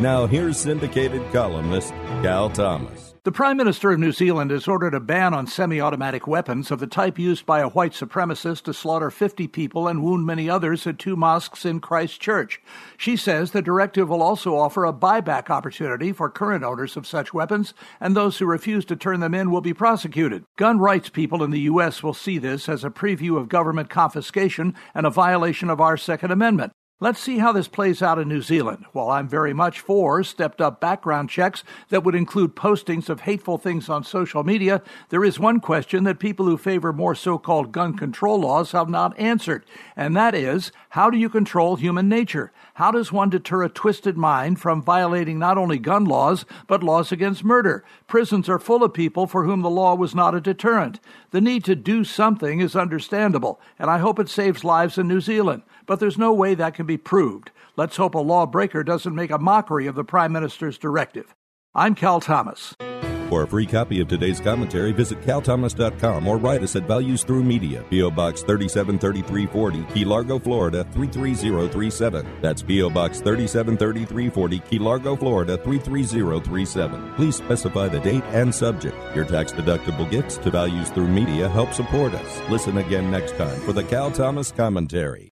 Now, here's syndicated columnist Cal Thomas. The Prime Minister of New Zealand has ordered a ban on semi automatic weapons of the type used by a white supremacist to slaughter 50 people and wound many others at two mosques in Christchurch. She says the directive will also offer a buyback opportunity for current owners of such weapons, and those who refuse to turn them in will be prosecuted. Gun rights people in the U.S. will see this as a preview of government confiscation and a violation of our Second Amendment. Let's see how this plays out in New Zealand. While I'm very much for stepped up background checks that would include postings of hateful things on social media, there is one question that people who favor more so called gun control laws have not answered, and that is how do you control human nature? How does one deter a twisted mind from violating not only gun laws, but laws against murder? Prisons are full of people for whom the law was not a deterrent. The need to do something is understandable, and I hope it saves lives in New Zealand but there's no way that can be proved. Let's hope a lawbreaker doesn't make a mockery of the Prime Minister's directive. I'm Cal Thomas. For a free copy of today's commentary, visit calthomas.com or write us at Values Through Media, P.O. Box 373340, Key Largo, Florida 33037. That's P.O. Box 373340, Key Largo, Florida 33037. Please specify the date and subject. Your tax deductible gifts to Values Through Media help support us. Listen again next time for the Cal Thomas Commentary.